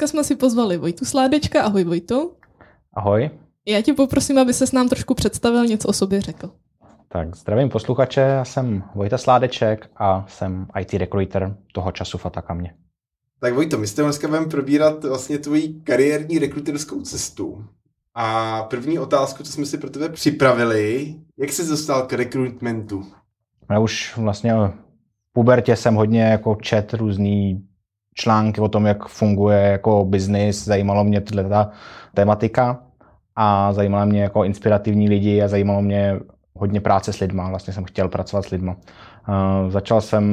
Dneska jsme si pozvali Vojtu Sládečka. Ahoj Vojto. Ahoj. Já tě poprosím, aby se s nám trošku představil, něco o sobě řekl. Tak zdravím posluchače, já jsem Vojta Sládeček a jsem IT recruiter toho času v Atakamě. Tak Vojto, my jste dneska budeme probírat vlastně tvoji kariérní rekruterskou cestu. A první otázku, co jsme si pro tebe připravili, jak jsi dostal k rekrutmentu? Já už vlastně v pubertě jsem hodně jako čet různý články o tom, jak funguje jako biznis, zajímalo mě tato tematika a zajímalo mě jako inspirativní lidi a zajímalo mě hodně práce s lidma. Vlastně jsem chtěl pracovat s lidma. Uh, začal jsem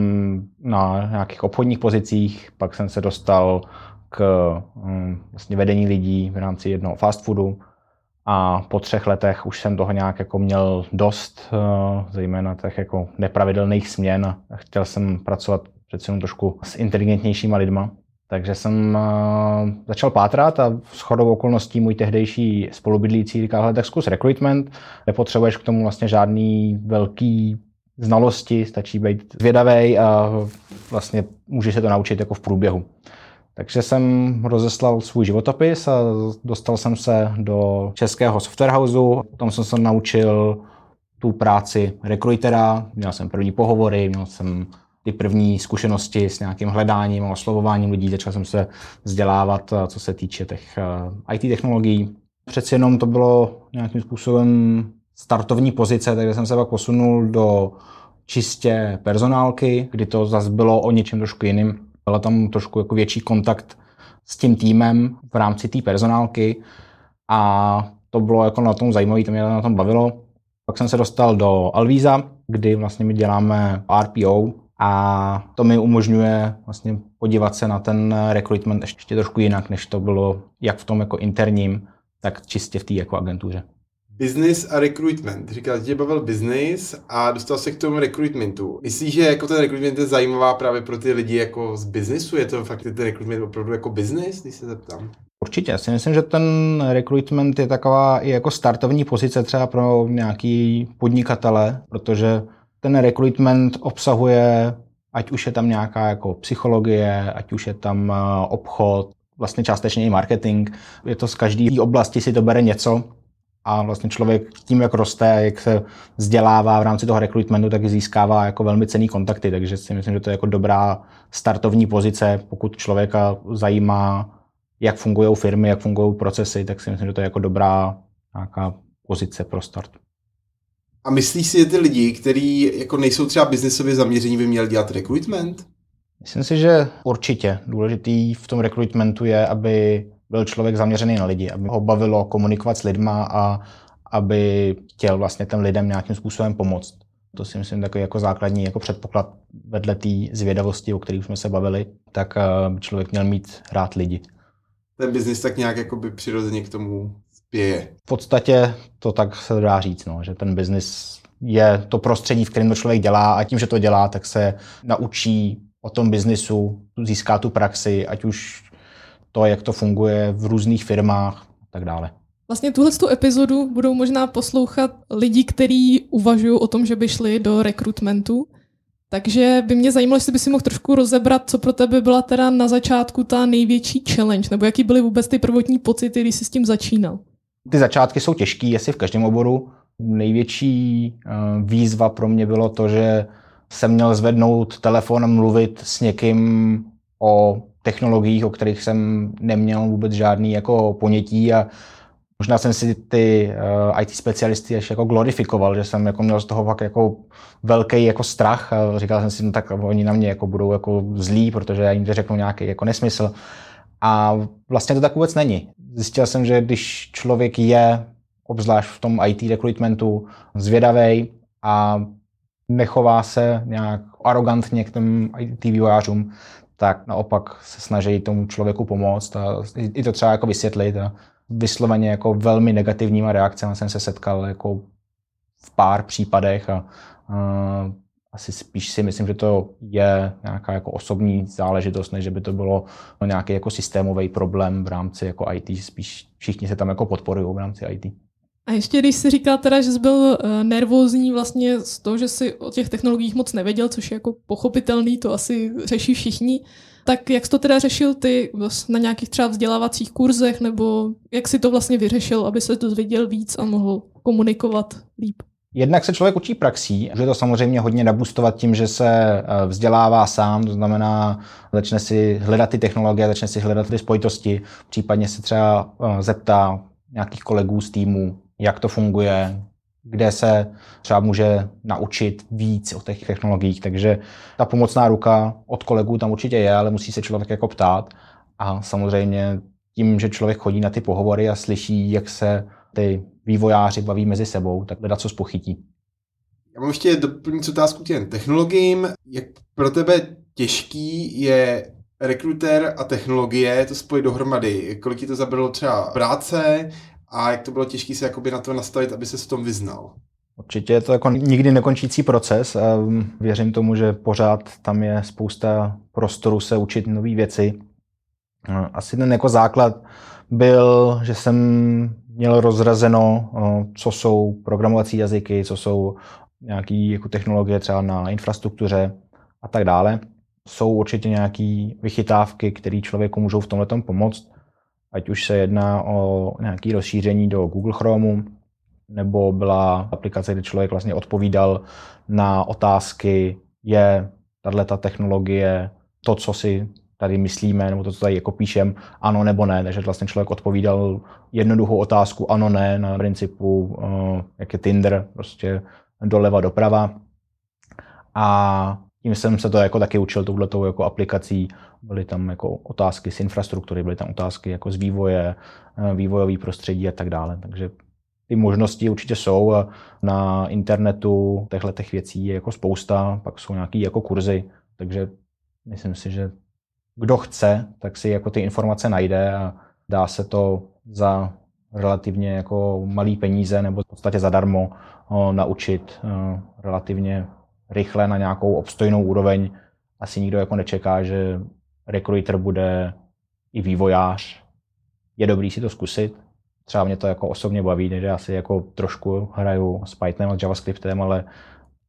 na nějakých obchodních pozicích, pak jsem se dostal k um, vlastně vedení lidí v rámci jednoho fast foodu a po třech letech už jsem toho nějak jako měl dost, uh, zejména těch jako nepravidelných směn. Chtěl jsem pracovat přece jenom trošku s inteligentnějšíma lidma. Takže jsem uh, začal pátrat a s chodou okolností můj tehdejší spolubydlící říkal, tak zkus recruitment, nepotřebuješ k tomu vlastně žádný velký znalosti, stačí být zvědavý a vlastně můžeš se to naučit jako v průběhu. Takže jsem rozeslal svůj životopis a dostal jsem se do českého software houseu. Tam jsem se naučil tu práci rekruitera, měl jsem první pohovory, měl jsem ty první zkušenosti s nějakým hledáním a oslovováním lidí. Začal jsem se vzdělávat, eh, co se týče těch eh, IT technologií. Přeci jenom to bylo nějakým způsobem startovní pozice, takže jsem se pak posunul do čistě personálky, kdy to zase bylo o něčem trošku jiným. Byl tam trošku jako větší kontakt s tím týmem v rámci té personálky a to bylo jako na tom zajímavé, to mě na tom bavilo. Pak jsem se dostal do Alvíza, kdy vlastně my děláme RPO, a to mi umožňuje vlastně podívat se na ten recruitment ještě trošku jinak, než to bylo jak v tom jako interním, tak čistě v té jako agentuře. Business a recruitment. Říkal, že tě bavil business a dostal se k tomu recruitmentu. Myslíš, že jako ten recruitment je zajímavá právě pro ty lidi jako z businessu? Je to fakt ten recruitment opravdu jako business, když se zeptám? Určitě, já si myslím, že ten recruitment je taková i jako startovní pozice třeba pro nějaký podnikatele, protože ten recruitment obsahuje, ať už je tam nějaká jako psychologie, ať už je tam eh, obchod, vlastně částečně i marketing. Je to z každé oblasti si to bere něco a vlastně člověk tím, jak roste, jak se vzdělává v rámci toho recruitmentu, tak získává jako velmi cený kontakty, takže si myslím, že to je jako dobrá startovní pozice, pokud člověka zajímá, jak fungují firmy, jak fungují procesy, tak si myslím, že to je jako dobrá nějaká pozice pro start. A myslíš si, že ty lidi, kteří jako nejsou třeba biznesově zaměření, by měli dělat recruitment? Myslím si, že určitě. Důležitý v tom recruitmentu je, aby byl člověk zaměřený na lidi, aby ho bavilo komunikovat s lidma a aby chtěl vlastně těm lidem nějakým způsobem pomoct. To si myslím takový jako základní jako předpoklad vedle té zvědavosti, o kterých jsme se bavili, tak by eh, člověk měl mít rád lidi. Ten biznis tak nějak jako by přirozeně k tomu spěje. V podstatě to tak se dá říct, no, že ten biznis je to prostředí, v kterém to člověk dělá a tím, že to dělá, tak se naučí o tom biznisu, získá tu praxi, ať už to, jak to funguje v různých firmách a tak dále. Vlastně tuhle tu epizodu budou možná poslouchat lidi, kteří uvažují o tom, že by šli do rekrutmentu. Takže by mě zajímalo, jestli by si mohl trošku rozebrat, co pro tebe byla teda na začátku ta největší challenge, nebo jaký byly vůbec ty prvotní pocity, když jsi s tím začínal. Ty začátky jsou těžké, asi v každém oboru. Největší eh, výzva pro mě bylo to, že jsem měl zvednout telefon mluvit s někým o technologiích, o kterých jsem neměl vůbec žádný jako ponětí a Možná jsem si ty uh, IT specialisty ještě jako glorifikoval, že jsem jako měl z toho fakt jako velký jako strach a říkal jsem si, no tak oni na mě jako budou jako zlí, protože já jim řeknu nějaký jako nesmysl. A vlastně to tak vůbec není. Zjistil jsem, že když člověk je, obzvlášť v tom IT recruitmentu, zvědavý a nechová se nějak arrogantně k těm IT vývojářům, tak naopak se snaží tomu člověku pomoct a i to třeba jako vysvětlit. A vysloveně jako velmi negativníma reakcemi jsem se setkal jako v pár případech a, a asi spíš si myslím, že to je nějaká jako osobní záležitost, než že by to bylo nějaký jako systémový problém v rámci jako IT. Spíš všichni se tam jako podporují v rámci IT. A ještě když jsi říkal teda, že jsi byl uh, nervózní vlastně z toho, že jsi o těch technologiích moc nevěděl, což je jako pochopitelný, to asi řeší všichni, tak jak jsi to teda řešil ty na nějakých třeba vzdělávacích kurzech, nebo jak si to vlastně vyřešil, aby se dozvěděl víc a mohl komunikovat líp? Jednak se člověk učí praxí, může to samozřejmě hodně nabustovat tím, že se eh, vzdělává sám, to znamená, začne si hledat ty technologie, začne si hledat ty spojitosti, případně se třeba eh, zeptá nějakých kolegů z týmu, jak to funguje, kde se třeba může naučit víc o těch technologiích. Takže ta pomocná ruka od kolegů tam určitě je, ale musí se člověk jako ptát. A samozřejmě tím, že člověk chodí na ty pohovory a slyší, jak se ty vývojáři baví mezi sebou, tak hledat co spochytí. Já mám ještě doplňující otázku k těm technologiím. Jak pro tebe těžký je rekruter a technologie to spojit dohromady? Kolik ti to zabralo třeba práce a jak to bylo těžké se jakoby na to nastavit, aby se s tom vyznal? Určitě je to jako nikdy nekončící proces a věřím tomu, že pořád tam je spousta prostoru se učit nové věci. Asi ten jako základ byl, že jsem měl rozrazeno, co jsou programovací jazyky, co jsou nějaké jako technologie třeba na infrastruktuře a tak dále. Jsou určitě nějaké vychytávky, které člověku můžou v tomhle pomoct ať už se jedná o nějaké rozšíření do Google Chromeu, nebo byla aplikace, kde člověk vlastně odpovídal na otázky, je tato technologie to, co si tady myslíme, nebo to, co tady jako píšem, ano nebo ne. Takže vlastně člověk odpovídal jednoduchou otázku ano, ne, na principu, eh, jak je Tinder, prostě doleva, doprava. A tím jsem se to jako taky učil touhletou jako aplikací. Byly tam jako otázky z infrastruktury, byly tam otázky jako z vývoje, eh, vývojový prostředí a tak dále. Takže ty možnosti určitě jsou. Na internetu těchto těch věcí je jako spousta, pak jsou nějaké jako kurzy, takže myslím si, že kdo chce, tak si jako ty informace najde a dá se to za relativně jako malý peníze nebo v podstatě zadarmo eh, naučit eh, relativně rychle na nějakou obstojnou úroveň. Asi nikdo jako nečeká, že recruiter bude i vývojář. Je dobrý si to zkusit. Třeba mě to jako osobně baví, že já si jako trošku hraju s Pythonem a JavaScriptem, ale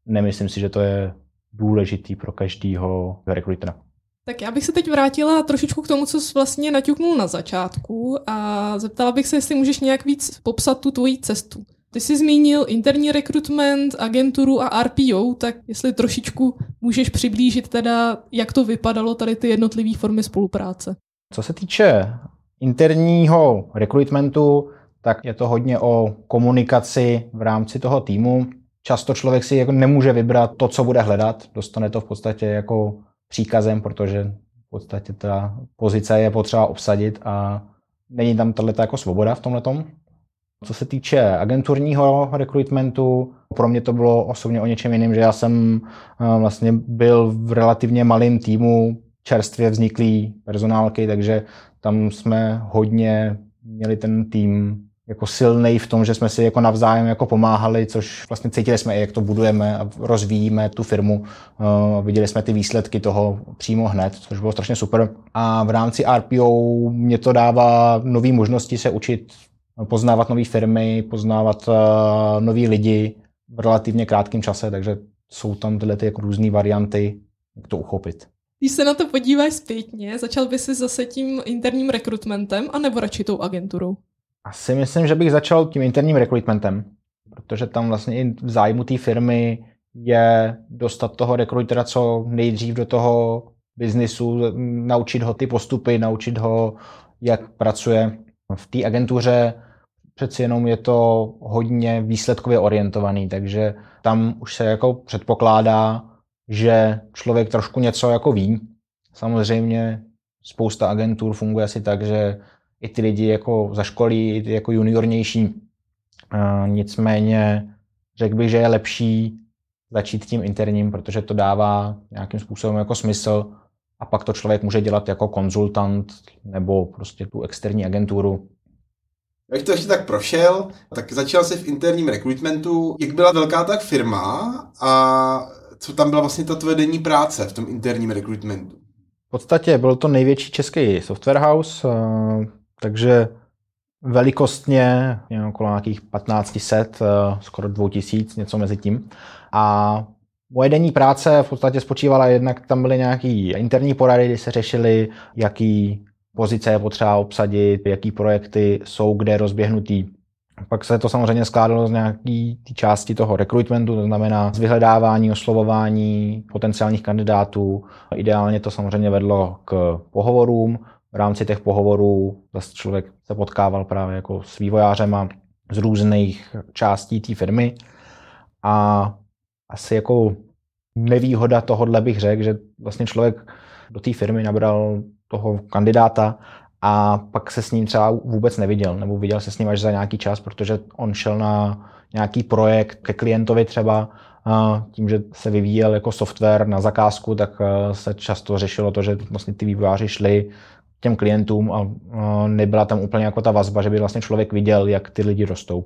nemyslím si, že to je důležitý pro každého recruitera. Tak já bych se teď vrátila trošičku k tomu, co jsi vlastně naťuknul na začátku a zeptala bych se, jestli můžeš nějak víc popsat tu tvoji cestu. Ty jsi zmínil interní rekrutment, agenturu a RPO, tak jestli trošičku můžeš přiblížit teda, jak to vypadalo tady ty jednotlivé formy spolupráce. Co se týče interního rekrutmentu, tak je to hodně o komunikaci v rámci toho týmu. Často člověk si jako nemůže vybrat to, co bude hledat. Dostane to v podstatě jako příkazem, protože v podstatě ta pozice je potřeba obsadit a není tam tato jako svoboda v tomhle. Co se týče agenturního rekrutmentu, pro mě to bylo osobně o něčem jiným, že já jsem eh, vlastně byl v relativně malém týmu čerstvě vzniklý personálky, takže tam jsme hodně měli ten tým jako silný v tom, že jsme si jako navzájem jako pomáhali, což vlastně cítili jsme, jak to budujeme a rozvíjíme tu firmu. Uh, viděli jsme ty výsledky toho přímo hned, což bylo strašně super. A v rámci RPO mě to dává nové možnosti se učit poznávat nové firmy, poznávat uh, nový lidi v relativně krátkém čase, takže jsou tam tyhle ty jako různé varianty, jak to uchopit. Když se na to podíváš zpětně, začal by si zase tím interním rekrutmentem, anebo radši tou agenturou? Asi myslím, že bych začal tím interním rekrutmentem, protože tam vlastně i v zájmu té firmy je dostat toho rekrutera co nejdřív do toho biznisu, naučit ho ty postupy, naučit ho, jak pracuje. V té agentuře přeci jenom je to hodně výsledkově orientovaný, takže tam už se jako předpokládá, že člověk trošku něco jako ví. Samozřejmě spousta agentur funguje asi tak, že i ty lidi jako zaškolí, i ty jako juniornější. Nicméně řekl bych, že je lepší začít tím interním, protože to dává nějakým způsobem jako smysl a pak to člověk může dělat jako konzultant nebo prostě tu externí agenturu. Jak to ještě tak prošel, tak začal se v interním rekrutmentu. Jak byla velká tak firma a co tam byla vlastně ta tvoje denní práce v tom interním rekrutmentu? V podstatě byl to největší český software house, takže velikostně okolo nějakých 1500, eh, skoro 2000, něco mezi tím. A moje denní práce v podstatě spočívala jednak, tam byly nějaký interní porady, kdy se řešily, jaký pozice je potřeba obsadit, jaký projekty jsou kde rozběhnutý. Pak se to samozřejmě skládalo z nějaký ty části toho rekrutmentu, to znamená z vyhledávání, oslovování potenciálních kandidátů. Ideálně to samozřejmě vedlo k pohovorům. V rámci těch pohovorů zase člověk se potkával právě jako s vývojářema z různých částí té firmy. A asi jako nevýhoda tohohle bych řekl, že vlastně člověk do té firmy nabral toho kandidáta a pak se s ním třeba vůbec neviděl, nebo viděl se s ním až za nějaký čas, protože on šel na nějaký projekt ke klientovi třeba, a tím, že se vyvíjel jako software na zakázku, tak eh, se často řešilo to, že vlastně ty vývojáři šli těm klientům a nebyla tam úplně jako ta vazba, že by vlastně člověk viděl, jak ty lidi rostou.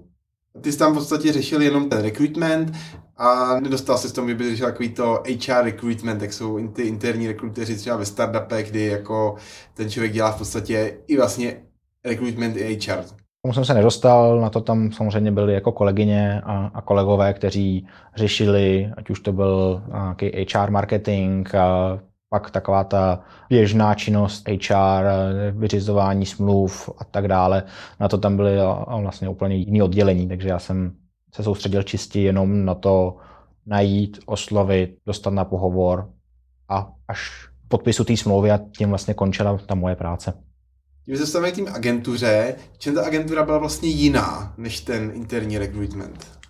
Ty jsi tam v podstatě řešil jenom ten recruitment a nedostal se s tomu, kdyby řešil takový to HR recruitment, jak jsou ty interní rekruteři třeba ve startupech, kdy jako ten člověk dělá v podstatě i vlastně recruitment i HR. Tomu jsem se nedostal, na to tam samozřejmě byly jako kolegyně a, a kolegové, kteří řešili, ať už to byl nějaký HR marketing, a pak taková ta běžná činnost HR, vyřizování smluv a tak dále. Na to tam byly vlastně úplně jiný oddělení, takže já jsem se soustředil čistě jenom na to najít, oslovit, dostat na pohovor a až podpisu té smlouvy a tím vlastně končila ta moje práce. Tím se dostáváme k tým agentuře. Čem ta agentura byla vlastně jiná než ten interní recruitment?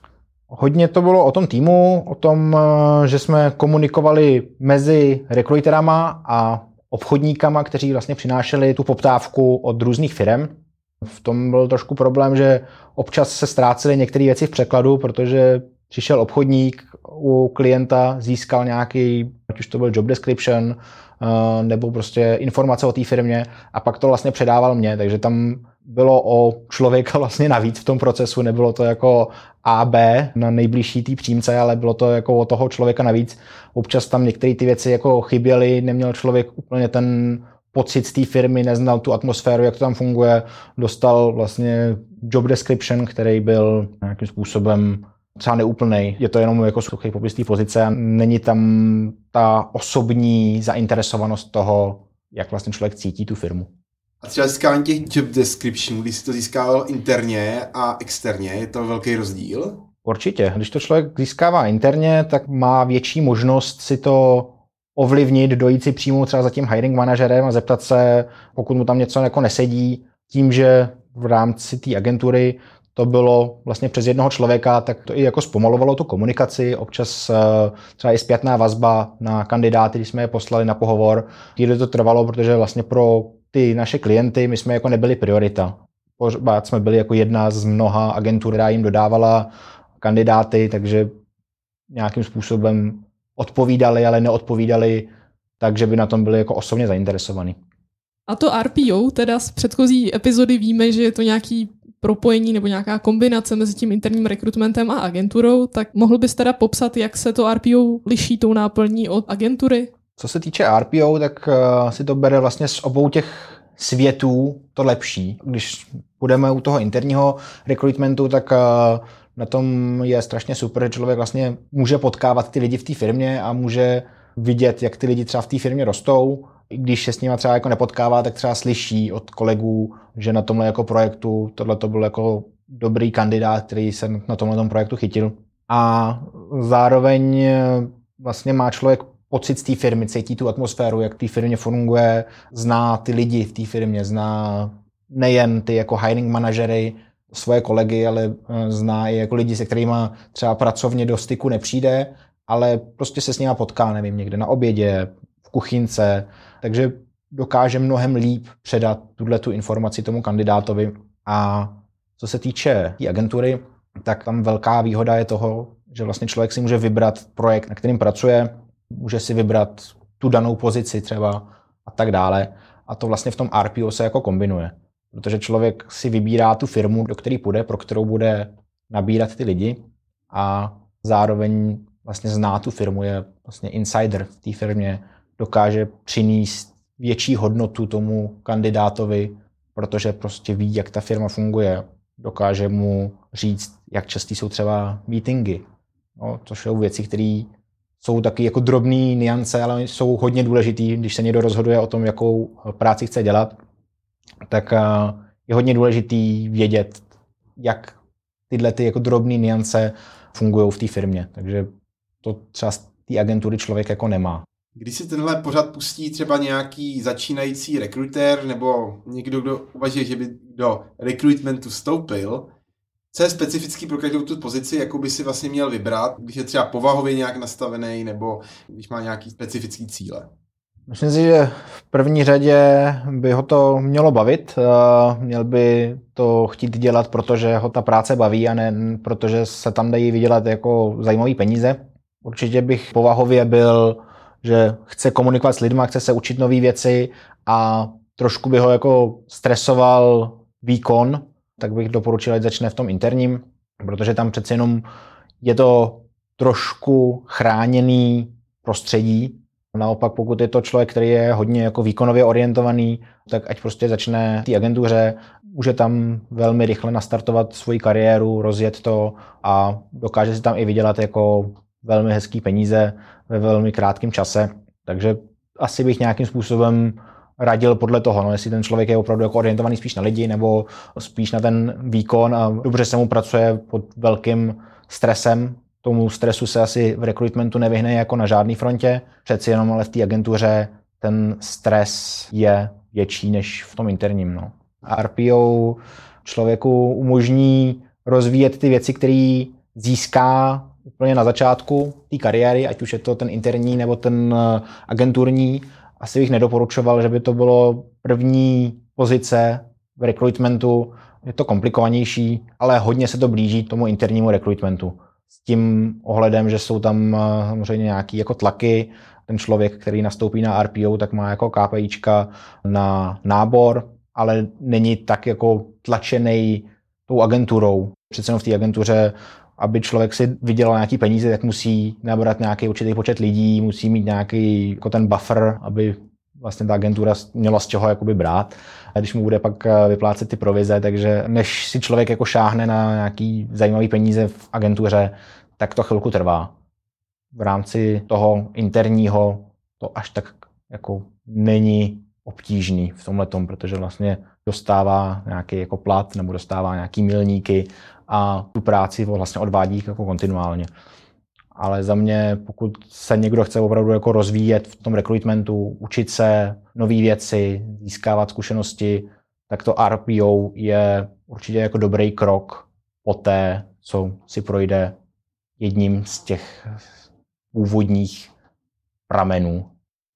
Hodně to bylo o tom týmu, o tom, eh, že jsme komunikovali mezi rekruterama a obchodníkama, kteří vlastně přinášeli tu poptávku od různých firm. V tom byl trošku problém, že občas se ztrácely některé věci v překladu, protože přišel obchodník u klienta, získal nějaký, ať už to byl job description, eh, nebo prostě informace o té firmě a pak to vlastně předával mě, takže tam bylo o člověka vlastně navíc v tom procesu, nebylo to jako A, B na nejbližší tý přímce, ale bylo to jako o toho člověka navíc. Občas tam některé ty věci jako chyběly, neměl člověk úplně ten pocit z té firmy, neznal tu atmosféru, jak to tam funguje, dostal vlastně job description, který byl nějakým způsobem třeba neúplný. Je to jenom jako suchý popis té pozice a není tam ta osobní zainteresovanost toho, jak vlastně člověk cítí tu firmu. A třeba získávání těch job description, když si to získával interně a externě, je to velký rozdíl? Určitě. Když to člověk získává interně, tak má větší možnost si to ovlivnit, dojít si přímo třeba za tím hiring manažerem a zeptat se, pokud mu tam něco jako nesedí, tím, že v rámci té agentury to bylo vlastně přes jednoho člověka, tak to i jako zpomalovalo tu komunikaci, občas eh, třeba i zpětná vazba na kandidáty, když jsme je poslali na pohovor. Chvíli to trvalo, protože vlastně pro ty naše klienty, my jsme jako nebyli priorita. Pořád jsme byli jako jedna z mnoha agentur, která jim dodávala kandidáty, takže nějakým způsobem odpovídali, ale neodpovídali tak, že by na tom byli jako osobně zainteresovaní. A to RPO, teda z předchozí epizody víme, že je to nějaký propojení nebo nějaká kombinace mezi tím interním rekrutmentem a agenturou, tak mohl bys teda popsat, jak se to RPO liší tou náplní od agentury? Co se týče RPO, tak uh, si to bere vlastně z obou těch světů to lepší. Když budeme u toho interního rekrutmentu, tak uh, na tom je strašně super, že člověk vlastně může potkávat ty lidi v té firmě a může vidět, jak ty lidi třeba v té firmě rostou. I když se s nimi třeba jako nepotkává, tak třeba slyší od kolegů, že na tomhle jako projektu tohle to byl jako dobrý kandidát, který se na tomhle tom projektu chytil. A zároveň eh, vlastně má člověk pocit z té firmy, cítí tu atmosféru, jak té firmě funguje, zná ty lidi v té firmě, zná nejen ty jako hiring manažery, svoje kolegy, ale eh, zná i jako lidi, se kterými třeba pracovně do styku nepřijde, ale prostě se s nimi potká, nevím, někde na obědě, v kuchynce, takže dokáže mnohem líp předat tuhle tu informaci tomu kandidátovi. A co se týče té agentury, tak tam velká výhoda je toho, že vlastně člověk si může vybrat projekt, na kterým pracuje, může si vybrat tu danou pozici třeba a tak dále. A to vlastně v tom RPO se jako kombinuje. Protože člověk si vybírá tu firmu, do které půjde, pro kterou bude nabírat ty lidi a zároveň vlastně zná tu firmu, je vlastně insider v té firmě, dokáže přinést větší hodnotu tomu kandidátovi, protože prostě ví, jak ta firma funguje. Dokáže mu říct, jak častý jsou třeba meetingy, no, což jsou věci, které jsou taky jako drobné niance, ale jsou hodně důležitý, když se někdo rozhoduje o tom, jakou práci chce dělat, tak eh, je hodně důležitý vědět, jak tyhle ty jako drobné niance fungují v té firmě. Takže to třeba z té agentury člověk jako nemá. Když si tenhle pořad pustí třeba nějaký začínající rekrutér nebo někdo, kdo uvažuje, že by do recruitmentu vstoupil, co je specifický pro každou tu pozici, jakou by si vlastně měl vybrat, když je třeba povahově nějak nastavený nebo když má nějaký specifický cíle? Myslím si, že v první řadě by ho to mělo bavit. Eh, měl by to chtít dělat, protože ho ta práce baví a ne protože se tam dají vydělat jako zajímavé peníze. Určitě bych povahově byl, že chce komunikovat s lidmi, chce se učit nové věci a trošku by ho jako stresoval výkon, tak bych doporučil, ať začne v tom interním, protože tam přece jenom je to trošku chráněný prostředí. Naopak, pokud je to člověk, který je hodně jako výkonově orientovaný, tak ať prostě začne v té agentuře, může tam velmi rychle nastartovat svoji kariéru, rozjet to a dokáže si tam i vydělat jako velmi hezký peníze ve velmi krátkém čase. Takže asi bych nějakým způsobem radil podle toho, no, jestli ten člověk je opravdu jako orientovaný spíš na lidi nebo spíš na ten výkon a dobře se mu pracuje pod velkým stresem. Tomu stresu se asi v rekrutmentu nevyhne jako na žádný frontě, přeci jenom ale v té agentuře ten stres je větší než v tom interním. No. A RPO člověku umožní rozvíjet ty věci, které získá úplně na začátku té kariéry, ať už je to ten interní nebo ten agenturní, asi bych nedoporučoval, že by to bylo první pozice v rekrutmentu. Je to komplikovanější, ale hodně se to blíží tomu internímu rekrutmentu. S tím ohledem, že jsou tam eh, samozřejmě nějaké jako tlaky. Ten člověk, který nastoupí na RPO, tak má jako KPIčka na nábor, ale není tak jako tlačený tou agenturou. Přece v té agentuře aby člověk si vydělal nějaký peníze, tak musí nabrat nějaký určitý počet lidí, musí mít nějaký jako ten buffer, aby vlastně ta agentura měla z čeho jakoby brát, a když mu bude pak eh, vyplácet ty provize, takže než si člověk jako šáhne na nějaký zajímavý peníze v agentuře, tak to chvilku trvá. V rámci toho interního to až tak jako není obtížný v tomhle tom, protože vlastně dostává nějaký jako plat nebo dostává nějaký milníky a tu práci vlastně odvádí jako kontinuálně. Ale za mě, pokud se někdo chce opravdu jako rozvíjet v tom rekrutmentu, učit se nové věci, získávat zkušenosti, tak to RPO je určitě jako dobrý krok po té, co si projde jedním z těch původních pramenů.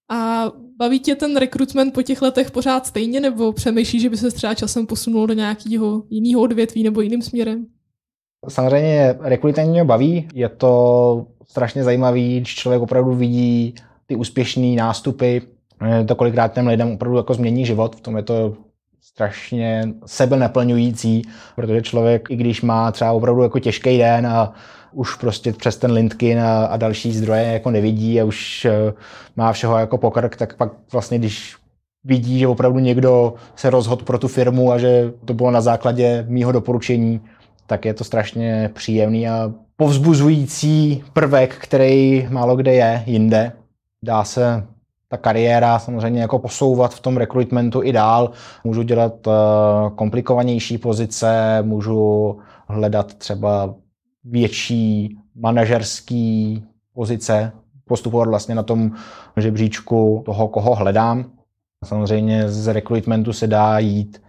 A baví tě ten rekrutment po těch letech pořád stejně, nebo přemýšlíš, že by se třeba časem posunul do nějakého jiného odvětví nebo jiným směrem? Samozřejmě rekrutment mě baví, je to strašně zajímavý, když člověk opravdu vidí ty úspěšné nástupy, to kolikrát těm lidem opravdu jako změní život, v tom je to strašně sebe naplňující, protože člověk, i když má třeba opravdu jako těžký den a už prostě přes ten LinkedIn a, a další zdroje jako nevidí a už uh, má všeho jako pokrk, tak pak vlastně, když vidí, že opravdu někdo se rozhodl pro tu firmu a že to bylo na základě mýho doporučení, tak je to strašně příjemný a povzbuzující prvek, který málo kde je jinde. Dá se ta kariéra samozřejmě jako posouvat v tom rekrutmentu i dál. Můžu dělat uh, komplikovanější pozice, můžu hledat třeba větší manažerský pozice, postupovat vlastně na tom žebříčku toho, koho hledám. Samozřejmě z rekrutmentu se dá jít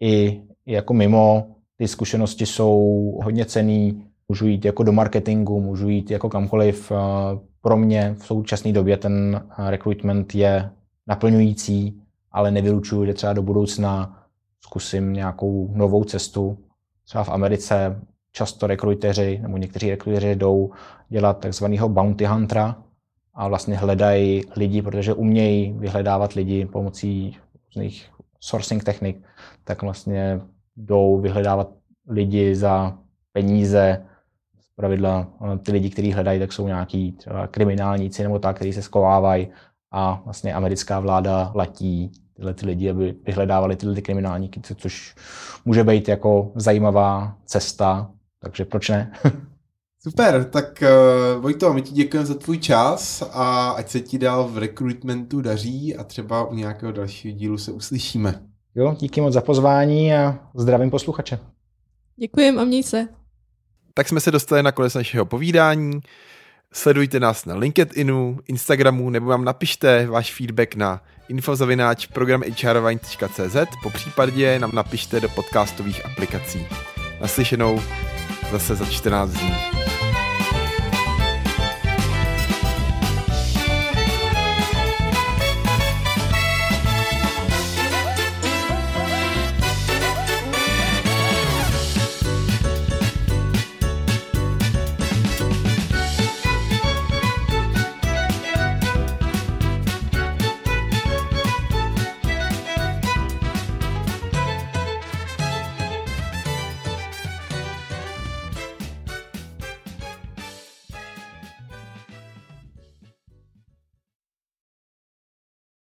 i jako mimo ty zkušenosti jsou hodně cený, můžu jít jako do marketingu, můžu jít jako kamkoliv. Pro mě v současné době ten recruitment je naplňující, ale nevylučuju, že třeba do budoucna zkusím nějakou novou cestu. Třeba v Americe často rekruteři nebo někteří rekruteři jdou dělat takzvaného bounty huntera a vlastně hledají lidi, protože umějí vyhledávat lidi pomocí různých sourcing technik, tak vlastně jdou vyhledávat lidi za peníze. Pravidla eh, ty lidi, kteří hledají, tak jsou nějaký třeba kriminálníci nebo tak, kteří se skovávají a vlastně americká vláda letí tyhle ty lidi, aby vyhledávali tyhle ty kriminálníky, což může být jako zajímavá cesta, takže proč ne? Super, tak uh, Vojto, my ti děkujeme za tvůj čas a ať se ti dál v rekrutmentu daří a třeba u nějakého dalšího dílu se uslyšíme. Jo, díky moc za pozvání a zdravím posluchače. Děkujem a měj se. Tak jsme se dostali na konec našeho povídání. Sledujte nás na LinkedInu, Instagramu nebo vám napište váš feedback na infozavináč programhrvine.cz po případě nám napište do podcastových aplikací. Naslyšenou zase za 14 dní.